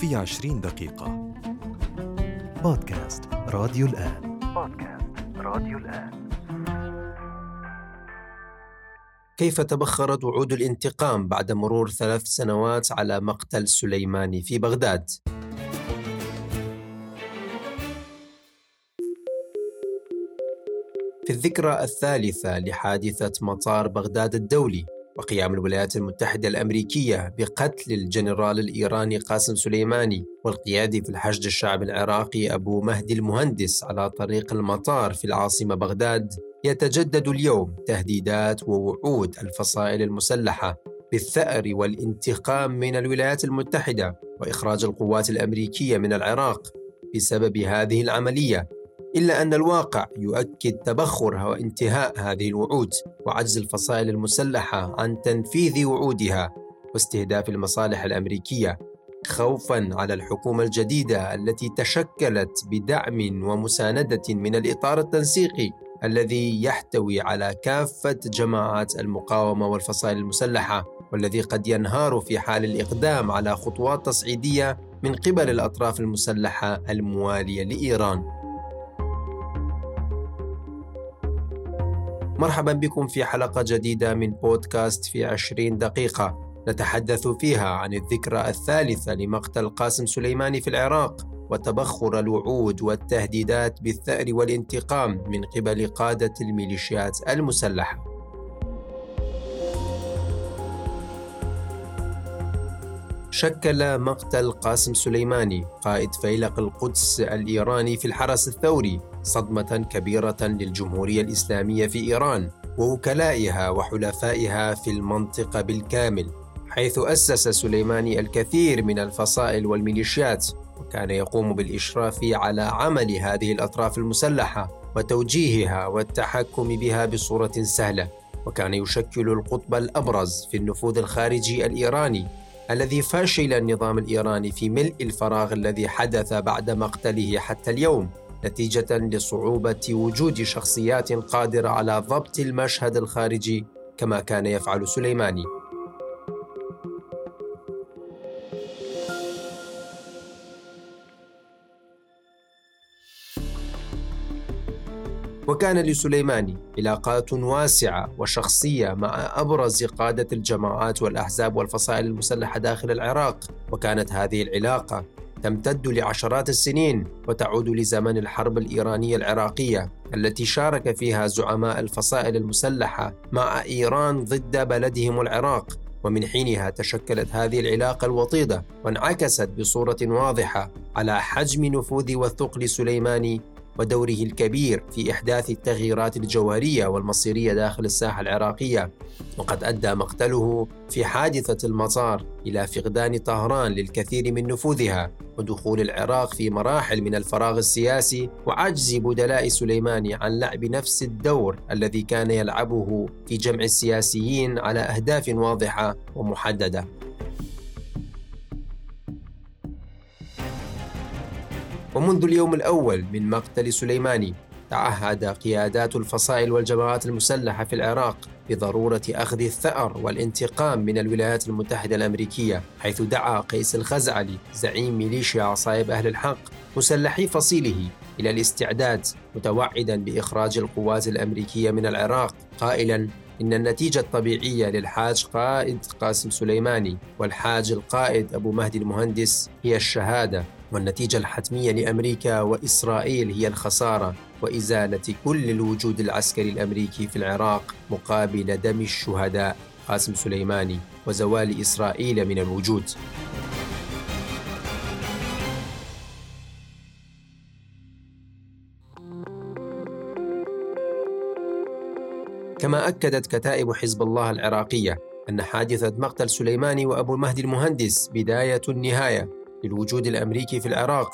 في عشرين دقيقة. بودكاست راديو الآن. بودكاست راديو الآن. كيف تبخرت وعود الانتقام بعد مرور ثلاث سنوات على مقتل سليماني في بغداد؟ في الذكرى الثالثة لحادثة مطار بغداد الدولي وقيام الولايات المتحدة الأمريكية بقتل الجنرال الإيراني قاسم سليماني والقيادي في الحشد الشعبي العراقي أبو مهدي المهندس على طريق المطار في العاصمة بغداد يتجدد اليوم تهديدات ووعود الفصائل المسلحة بالثأر والانتقام من الولايات المتحدة وإخراج القوات الأمريكية من العراق بسبب هذه العملية إلا أن الواقع يؤكد تبخر وانتهاء هذه الوعود وعجز الفصائل المسلحة عن تنفيذ وعودها واستهداف المصالح الأمريكية خوفا على الحكومة الجديدة التي تشكلت بدعم ومساندة من الإطار التنسيقي الذي يحتوي على كافة جماعات المقاومة والفصائل المسلحة والذي قد ينهار في حال الإقدام على خطوات تصعيدية من قبل الأطراف المسلحة الموالية لإيران. مرحبا بكم في حلقة جديدة من بودكاست في عشرين دقيقة. نتحدث فيها عن الذكرى الثالثة لمقتل قاسم سليماني في العراق وتبخر الوعود والتهديدات بالثأر والانتقام من قبل قادة الميليشيات المسلحة. شكل مقتل قاسم سليماني قائد فيلق القدس الإيراني في الحرس الثوري صدمة كبيرة للجمهورية الإسلامية في إيران ووكلائها وحلفائها في المنطقة بالكامل حيث أسس سليماني الكثير من الفصائل والميليشيات وكان يقوم بالإشراف على عمل هذه الأطراف المسلحة وتوجيهها والتحكم بها بصورة سهلة وكان يشكل القطب الأبرز في النفوذ الخارجي الإيراني الذي فشل النظام الإيراني في ملء الفراغ الذي حدث بعد مقتله حتى اليوم. نتيجة لصعوبة وجود شخصيات قادرة على ضبط المشهد الخارجي كما كان يفعل سليماني. وكان لسليماني علاقات واسعة وشخصية مع أبرز قادة الجماعات والأحزاب والفصائل المسلحة داخل العراق، وكانت هذه العلاقة تمتد لعشرات السنين وتعود لزمن الحرب الإيرانية العراقية التي شارك فيها زعماء الفصائل المسلحة مع إيران ضد بلدهم العراق ومن حينها تشكلت هذه العلاقة الوطيدة وانعكست بصورة واضحة على حجم نفوذ والثقل سليماني ودوره الكبير في إحداث التغييرات الجوهرية والمصيرية داخل الساحة العراقية وقد أدى مقتله في حادثة المطار إلى فقدان طهران للكثير من نفوذها ودخول العراق في مراحل من الفراغ السياسي وعجز بدلاء سليماني عن لعب نفس الدور الذي كان يلعبه في جمع السياسيين على أهداف واضحة ومحددة. ومنذ اليوم الأول من مقتل سليماني تعهد قيادات الفصائل والجماعات المسلحة في العراق بضرورة أخذ الثأر والانتقام من الولايات المتحدة الأمريكية حيث دعا قيس الخزعلي زعيم ميليشيا عصائب أهل الحق مسلحي فصيله إلى الاستعداد متوعدا بإخراج القوات الأمريكية من العراق. قائلا إن النتيجة الطبيعية للحاج قائد قاسم سليماني والحاج القائد أبو مهدي المهندس هي الشهادة والنتيجة الحتمية لأمريكا وإسرائيل هي الخسارة وإزالة كل الوجود العسكري الأمريكي في العراق مقابل دم الشهداء قاسم سليماني وزوال إسرائيل من الوجود. كما أكدت كتائب حزب الله العراقية أن حادثة مقتل سليماني وأبو المهدي المهندس بداية النهاية للوجود الأمريكي في العراق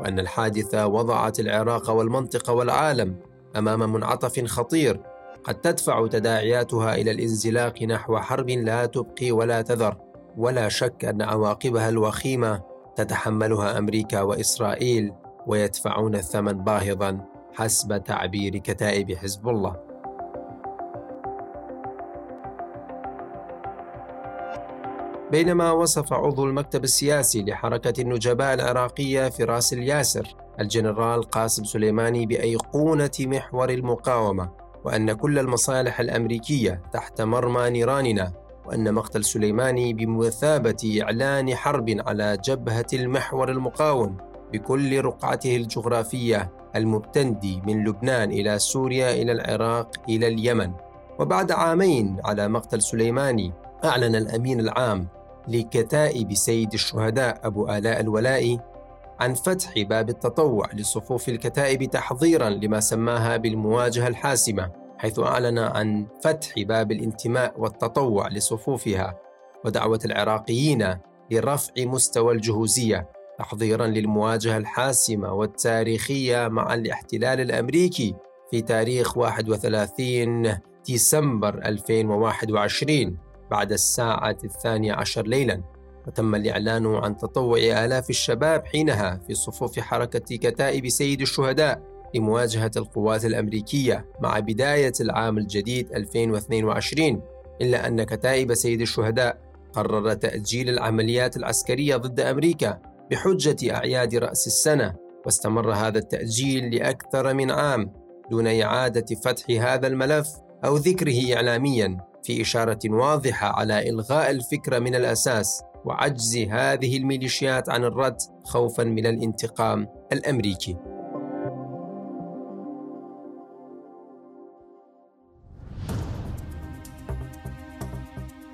وأن الحادثة وضعت العراق والمنطقة والعالم أمام منعطف خطير قد تدفع تداعياتها إلى الانزلاق نحو حرب لا تبقي ولا تذر. ولا شك أن عواقبها الوخيمة تتحملها أمريكا وإسرائيل ويدفعون الثمن باهظا حسب تعبير كتائب حزب الله. بينما وصف عضو المكتب السياسي لحركة النجباء العراقية فراس الياسر الجنرال قاسم سليماني بأيقونة محور المقاومة وأن كل المصالح الأمريكية تحت مرمى نيراننا وأن مقتل سليماني بمثابة إعلان حرب على جبهة المحور المقاوم بكل رقعته الجغرافية المبتندي من لبنان إلى سوريا إلى العراق إلى اليمن. وبعد عامين على مقتل سليماني أعلن الأمين العام لكتائب سيد الشهداء أبو آلاء الولائي عن فتح باب التطوع لصفوف الكتائب تحضيرا لما سماها بالمواجهة الحاسمة حيث أعلن عن فتح باب الانتماء والتطوع لصفوفها ودعوة العراقيين لرفع مستوى الجهوزية تحضيرا للمواجهة الحاسمة والتاريخية مع الاحتلال الأمريكي في تاريخ 31 ديسمبر 2021 بعد الساعة الثانية عشر ليلا وتم الإعلان عن تطوع آلاف الشباب حينها في صفوف حركة كتائب سيد الشهداء لمواجهة القوات الأمريكية مع بداية العام الجديد 2022 إلا أن كتائب سيد الشهداء قرر تأجيل العمليات العسكرية ضد أمريكا بحجة أعياد رأس السنة واستمر هذا التأجيل لأكثر من عام دون إعادة فتح هذا الملف أو ذكره إعلاميا. في إشارة واضحة على إلغاء الفكرة من الأساس وعجز هذه الميليشيات عن الرد خوفا من الانتقام الأمريكي.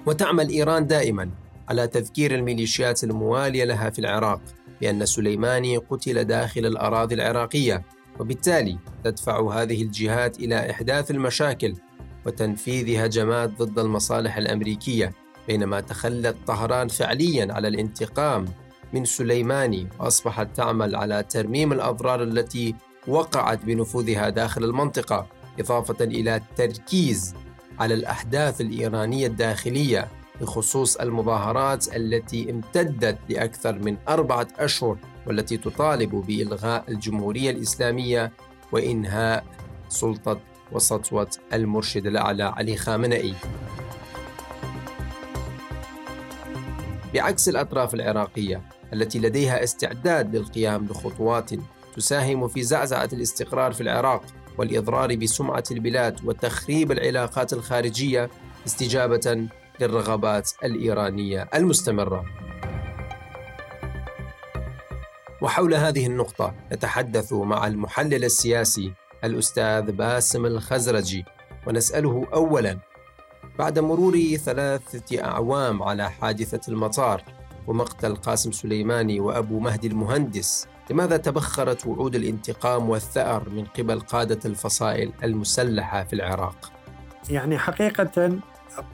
وتعمل إيران دائما على تذكير الميليشيات الموالية لها في العراق بأن سليماني قتل داخل الأراضي العراقية وبالتالي تدفع هذه الجهات إلى إحداث المشاكل وتنفيذ هجمات ضد المصالح الأمريكية بينما تخلت طهران فعليا على الانتقام من سليماني وأصبحت تعمل على ترميم الأضرار التي وقعت بنفوذها داخل المنطقة إضافة إلى التركيز على الأحداث الإيرانية الداخلية بخصوص المظاهرات التي امتدت لأكثر من أربعة أشهر والتي تطالب بإلغاء الجمهورية الإسلامية وإنهاء سلطة وسطوة المرشد الأعلى علي خامنئي بعكس الأطراف العراقية التي لديها استعداد للقيام بخطوات تساهم في زعزعة الاستقرار في العراق والإضرار بسمعة البلاد وتخريب العلاقات الخارجية استجابة للرغبات الإيرانية المستمرة. وحول هذه النقطة نتحدث مع المحلل السياسي الأستاذ باسم الخزرجي ونسأله أولا بعد مرور ثلاثة أعوام على حادثة المطار ومقتل قاسم سليماني وأبو مهدي المهندس لماذا تبخرت وعود الانتقام والثأر من قبل قادة الفصائل المسلحة في العراق؟ يعني حقيقة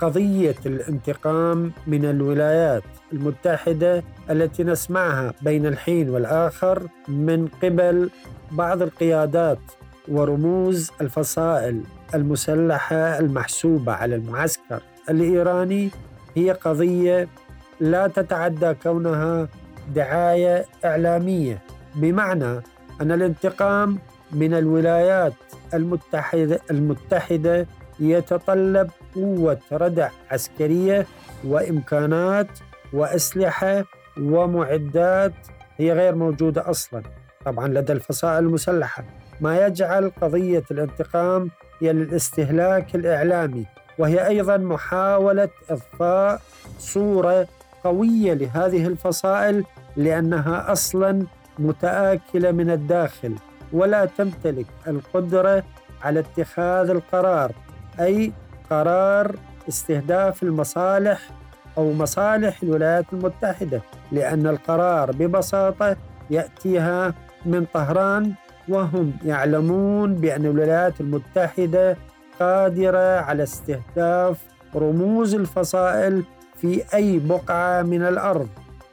قضية الانتقام من الولايات المتحدة التي نسمعها بين الحين والآخر من قبل بعض القيادات ورموز الفصائل المسلحة المحسوبة على المعسكر الإيراني هي قضية لا تتعدى كونها دعاية إعلامية بمعنى أن الانتقام من الولايات المتحده المتحدة يتطلب قوة ردع عسكرية وإمكانات وأسلحة ومعدات هي غير موجودة أصلا طبعا لدى الفصائل المسلحة. ما يجعل قضية الانتقام هي للاستهلاك الإعلامي وهي أيضا محاولة إضفاء صورة قوية لهذه الفصائل لأنها أصلا متآكلة من الداخل ولا تمتلك القدرة على اتخاذ القرار أي قرار استهداف المصالح أو مصالح الولايات المتحدة لأن القرار ببساطة يأتيها من طهران وهم يعلمون بأن الولايات المتحدة قادرة على استهداف رموز الفصائل في أي بقعة من الأرض.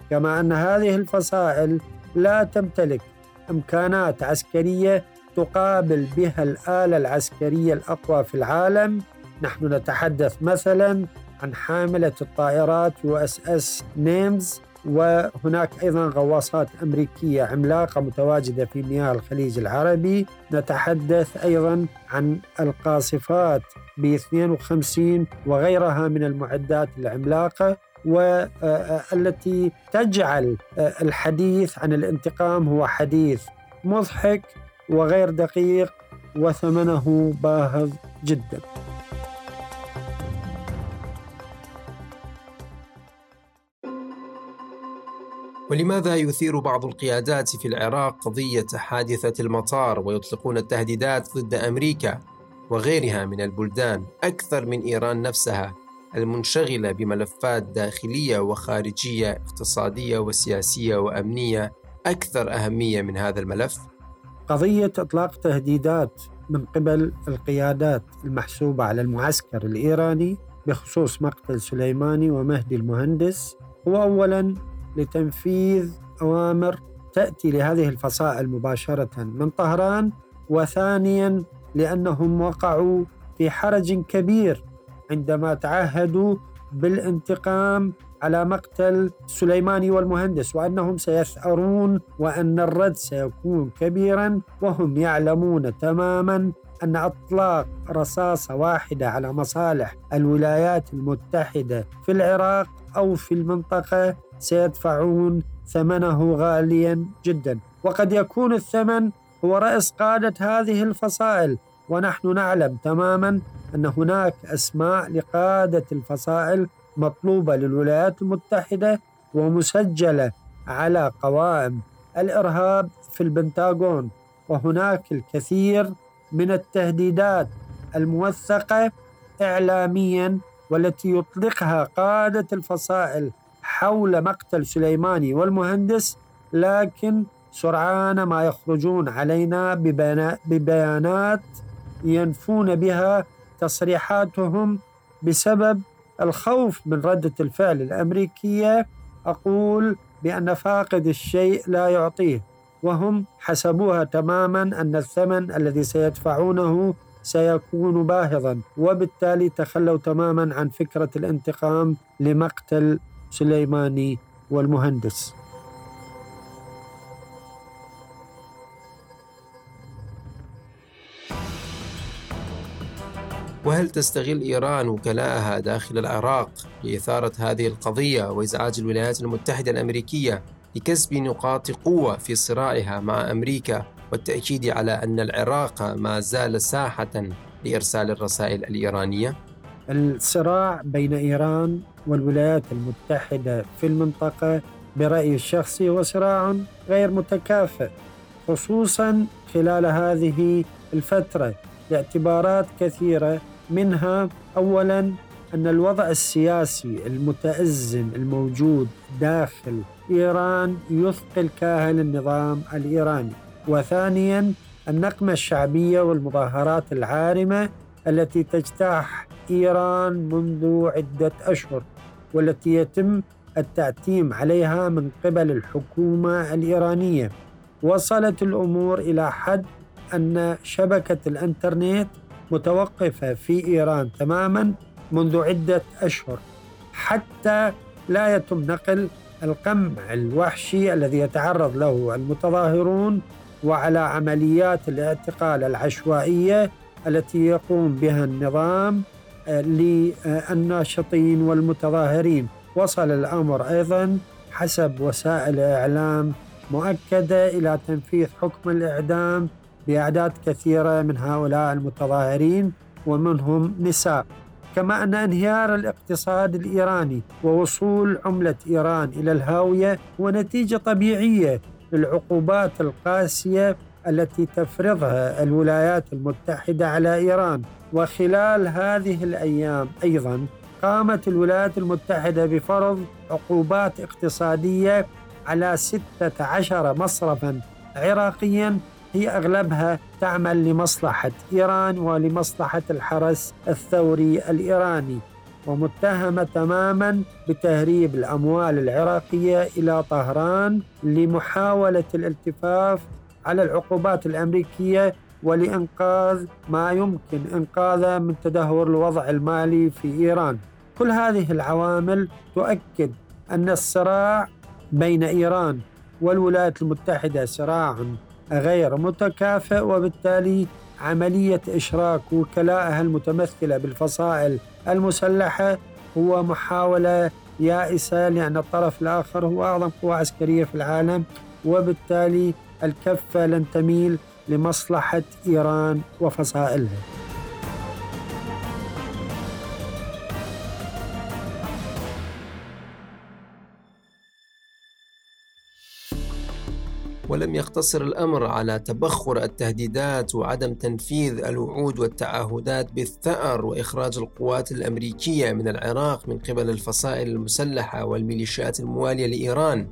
كما أن هذه الفصائل لا تمتلك إمكانات عسكرية تقابل بها الآلة العسكرية الأقوى في العالم. نحن نتحدث مثلا عن حاملة الطائرات يو إس إس نيميتز وهناك أيضا غواصات أمريكية عملاقة متواجدة في مياه الخليج العربي. نتحدث أيضا عن القاصفات ب 52 وغيرها من المعدات العملاقة والتي تجعل الحديث عن الانتقام هو حديث مضحك وغير دقيق وثمنه باهظ جدا. ولماذا يثير بعض القيادات في العراق قضية حادثة المطار ويطلقون التهديدات ضد أمريكا وغيرها من البلدان أكثر من إيران نفسها المنشغلة بملفات داخلية وخارجية اقتصادية وسياسية وأمنية أكثر أهمية من هذا الملف؟ قضية إطلاق تهديدات من قبل القيادات المحسوبة على المعسكر الإيراني بخصوص مقتل سليماني ومهدي المهندس هو أولا لتنفيذ أوامر تأتي لهذه الفصائل مباشرة من طهران وثانيا لأنهم وقعوا في حرج كبير عندما تعهدوا بالانتقام على مقتل سليماني والمهندس وأنهم سيثأرون وأن الرد سيكون كبيرا وهم يعلمون تماما أن أطلاق رصاصة واحدة على مصالح الولايات المتحدة في العراق أو في المنطقة سيدفعون ثمنه غاليا جدا. وقد يكون الثمن هو رأس قادة هذه الفصائل. ونحن نعلم تماما أن هناك أسماء لقادة الفصائل مطلوبة للولايات المتحدة ومسجلة على قوائم الإرهاب في البنتاغون. وهناك الكثير من التهديدات الموثقة اعلاميا والتي يطلقها قادة الفصائل حول مقتل سليماني والمهندس لكن سرعان ما يخرجون علينا ببيانات ينفون بها تصريحاتهم بسبب الخوف من ردة الفعل الأمريكية. أقول بأن فاقد الشيء لا يعطيه وهم حسبوها تماما أن الثمن الذي سيدفعونه سيكون باهظا. وبالتالي تخلوا تماما عن فكرة الانتقام لمقتل سليماني والمهندس. وهل تستغل إيران وكلاءها داخل العراق لإثارة هذه القضية وإزعاج الولايات المتحدة الأمريكية لكسب نقاط قوة في صراعها مع أمريكا؟ والتأكيد على أن العراق ما زال ساحة لإرسال الرسائل الإيرانية؟ الصراع بين إيران والولايات المتحدة في المنطقة برأيي الشخصي هو صراع غير متكافئ خصوصا خلال هذه الفترة لاعتبارات كثيرة منها اولا أن الوضع السياسي المتأزم الموجود داخل إيران يثقل كاهل النظام الإيراني وثانيا النقمة الشعبية والمظاهرات العارمة التي تجتاح إيران منذ عدة أشهر والتي يتم التعتيم عليها من قبل الحكومة الإيرانية. وصلت الأمور إلى حد أن شبكة الإنترنت متوقفة في إيران تماما منذ عدة أشهر حتى لا يتم نقل القمع الوحشي الذي يتعرض له المتظاهرون وعلى عمليات الاعتقال العشوائية التي يقوم بها النظام آه، للناشطين والمتظاهرين. وصل الأمر أيضا حسب وسائل إعلام مؤكدة إلى تنفيذ حكم الإعدام بأعداد كثيرة من هؤلاء المتظاهرين ومنهم نساء. كما أن انهيار الاقتصاد الإيراني ووصول عملة إيران إلى الهاوية هو نتيجة طبيعية للعقوبات القاسية التي تفرضها الولايات المتحدة على إيران. وخلال هذه الأيام أيضا قامت الولايات المتحدة بفرض عقوبات اقتصادية على 16 مصرفا عراقيا هي أغلبها تعمل لمصلحة إيران ولمصلحة الحرس الثوري الإيراني. ومتهمة تماما بتهريب الأموال العراقية إلى طهران لمحاولة الالتفاف على العقوبات الأمريكية ولإنقاذ ما يمكن إنقاذه من تدهور الوضع المالي في إيران. كل هذه العوامل تؤكد أن الصراع بين إيران والولايات المتحدة صراع غير متكافئ وبالتالي عملية إشراك وكلائها المتمثلة بالفصائل المسلحة هو محاولة يائسة لأن الطرف الآخر هو أعظم قوة عسكرية في العالم وبالتالي الكفة لن تميل لمصلحة إيران وفصائلها. ولم يقتصر الأمر على تبخر التهديدات وعدم تنفيذ الوعود والتعهدات بالثأر وإخراج القوات الأمريكية من العراق من قبل الفصائل المسلحة والميليشيات الموالية لإيران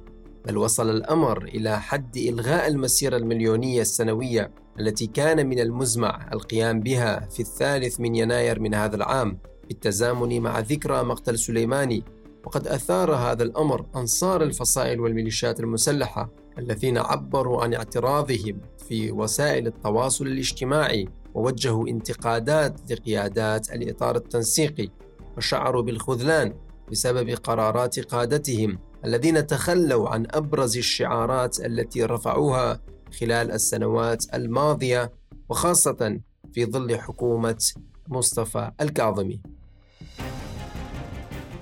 بل وصل الأمر إلى حد إلغاء المسيرة المليونية السنوية التي كان من المزمع القيام بها في الثالث من يناير من هذا العام بالتزامن مع ذكرى مقتل سليماني. وقد أثار هذا الأمر أنصار الفصائل والميليشيات المسلحة الذين عبروا عن اعتراضهم في وسائل التواصل الاجتماعي ووجهوا انتقادات لقيادات الإطار التنسيقي وشعروا بالخذلان بسبب قرارات قادتهم الذين تخلوا عن أبرز الشعارات التي رفعوها خلال السنوات الماضية وخاصة في ظل حكومة مصطفى الكاظمي.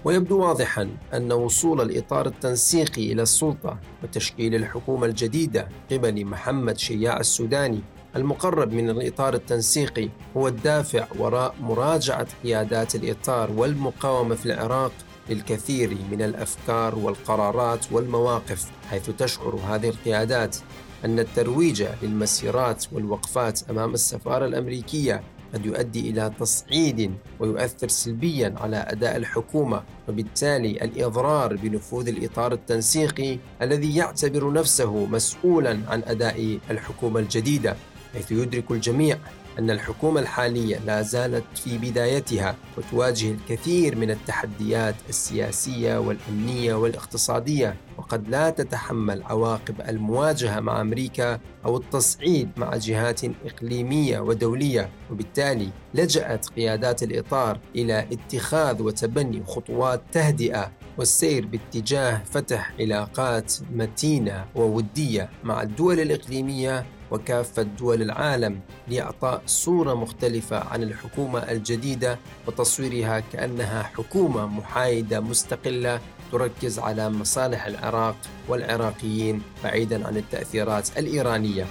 ويبدو واضحا أن وصول الإطار التنسيقي إلى السلطة وتشكيل الحكومة الجديدة قبل محمد شياع السوداني المقرب من الإطار التنسيقي هو الدافع وراء مراجعة قيادات الإطار والمقاومة في العراق للكثير من الأفكار والقرارات والمواقف حيث تشعر هذه القيادات أن الترويج للمسيرات والوقفات أمام السفارة الأمريكية قد يؤدي إلى تصعيد ويؤثر سلبيا على أداء الحكومة وبالتالي الإضرار بنفوذ الإطار التنسيقي الذي يعتبر نفسه مسؤولا عن أداء الحكومة الجديدة حيث يدرك الجميع أن الحكومة الحالية لا زالت في بدايتها وتواجه الكثير من التحديات السياسية والأمنية والاقتصادية وقد لا تتحمل عواقب المواجهة مع أمريكا أو التصعيد مع جهات إقليمية ودولية. وبالتالي لجأت قيادات الإطار إلى اتخاذ وتبني خطوات تهدئة والسير باتجاه فتح علاقات متينة وودية مع الدول الإقليمية وكافة دول العالم لإعطاء صورة مختلفة عن الحكومة الجديدة وتصويرها كأنها حكومة محايدة مستقلة تركز على مصالح العراق والعراقيين بعيدا عن التأثيرات الإيرانية.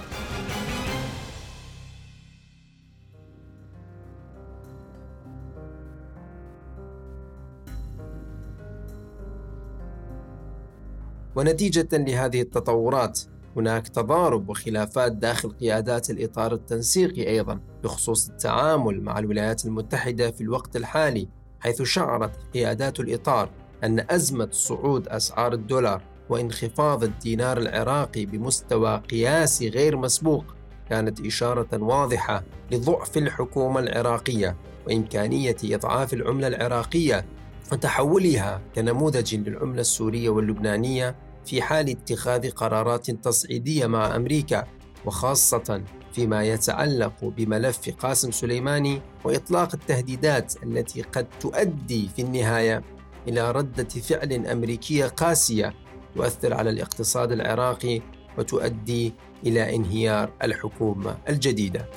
ونتيجة لهذه التطورات هناك تضارب وخلافات داخل قيادات الإطار التنسيقي أيضا بخصوص التعامل مع الولايات المتحدة في الوقت الحالي حيث شعرت قيادات الإطار أن أزمة صعود أسعار الدولار وانخفاض الدينار العراقي بمستوى قياسي غير مسبوق كانت إشارة واضحة لضعف الحكومة العراقية وإمكانية إضعاف العملة العراقية وتحولها كنموذج للعملة السورية واللبنانية في حال اتخاذ قرارات تصعيدية مع أمريكا وخاصة فيما يتعلق بملف قاسم سليماني وإطلاق التهديدات التي قد تؤدي في النهاية إلى ردة فعل أمريكية قاسية تؤثر على الاقتصاد العراقي وتؤدي إلى انهيار الحكومة الجديدة.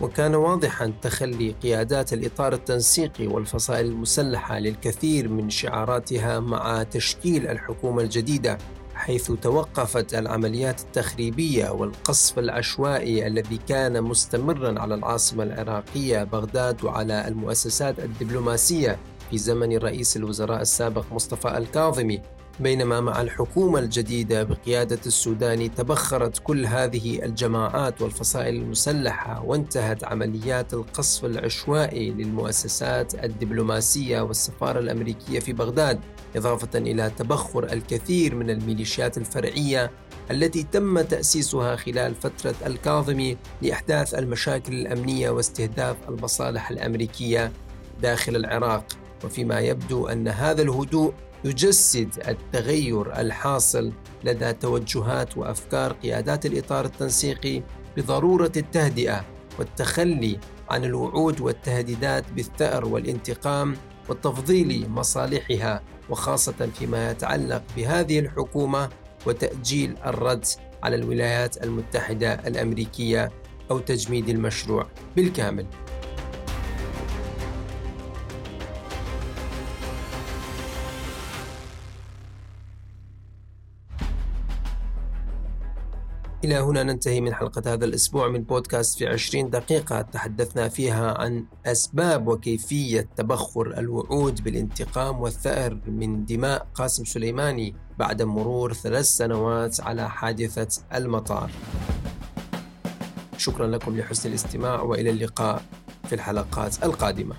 وكان واضحا تخلي قيادات الإطار التنسيقي والفصائل المسلحة للكثير من شعاراتها مع تشكيل الحكومة الجديدة حيث توقفت العمليات التخريبية والقصف العشوائي الذي كان مستمرا على العاصمة العراقية بغداد وعلى المؤسسات الدبلوماسية في زمن رئيس الوزراء السابق مصطفى الكاظمي. بينما مع الحكومة الجديدة بقيادة السوداني تبخرت كل هذه الجماعات والفصائل المسلحة وانتهت عمليات القصف العشوائي للمؤسسات الدبلوماسية والسفارة الأمريكية في بغداد إضافة إلى تبخر الكثير من الميليشيات الفرعية التي تم تأسيسها خلال فترة الكاظمي لإحداث المشاكل الأمنية واستهداف المصالح الأمريكية داخل العراق. وفيما يبدو أن هذا الهدوء يجسد التغير الحاصل لدى توجهات وأفكار قيادات الإطار التنسيقي بضرورة التهدئة والتخلي عن الوعود والتهديدات بالثأر والانتقام وتفضيل مصالحها وخاصة فيما يتعلق بهذه الحكومة وتأجيل الرد على الولايات المتحدة الأمريكية أو تجميد المشروع بالكامل. إلى هنا ننتهي من حلقة هذا الأسبوع من بودكاست في عشرين دقيقة. تحدثنا فيها عن أسباب وكيفية تبخر الوعود بالانتقام والثأر من دماء قاسم سليماني بعد مرور ثلاث سنوات على حادثة المطار. شكرا لكم لحسن الاستماع وإلى اللقاء في الحلقات القادمة.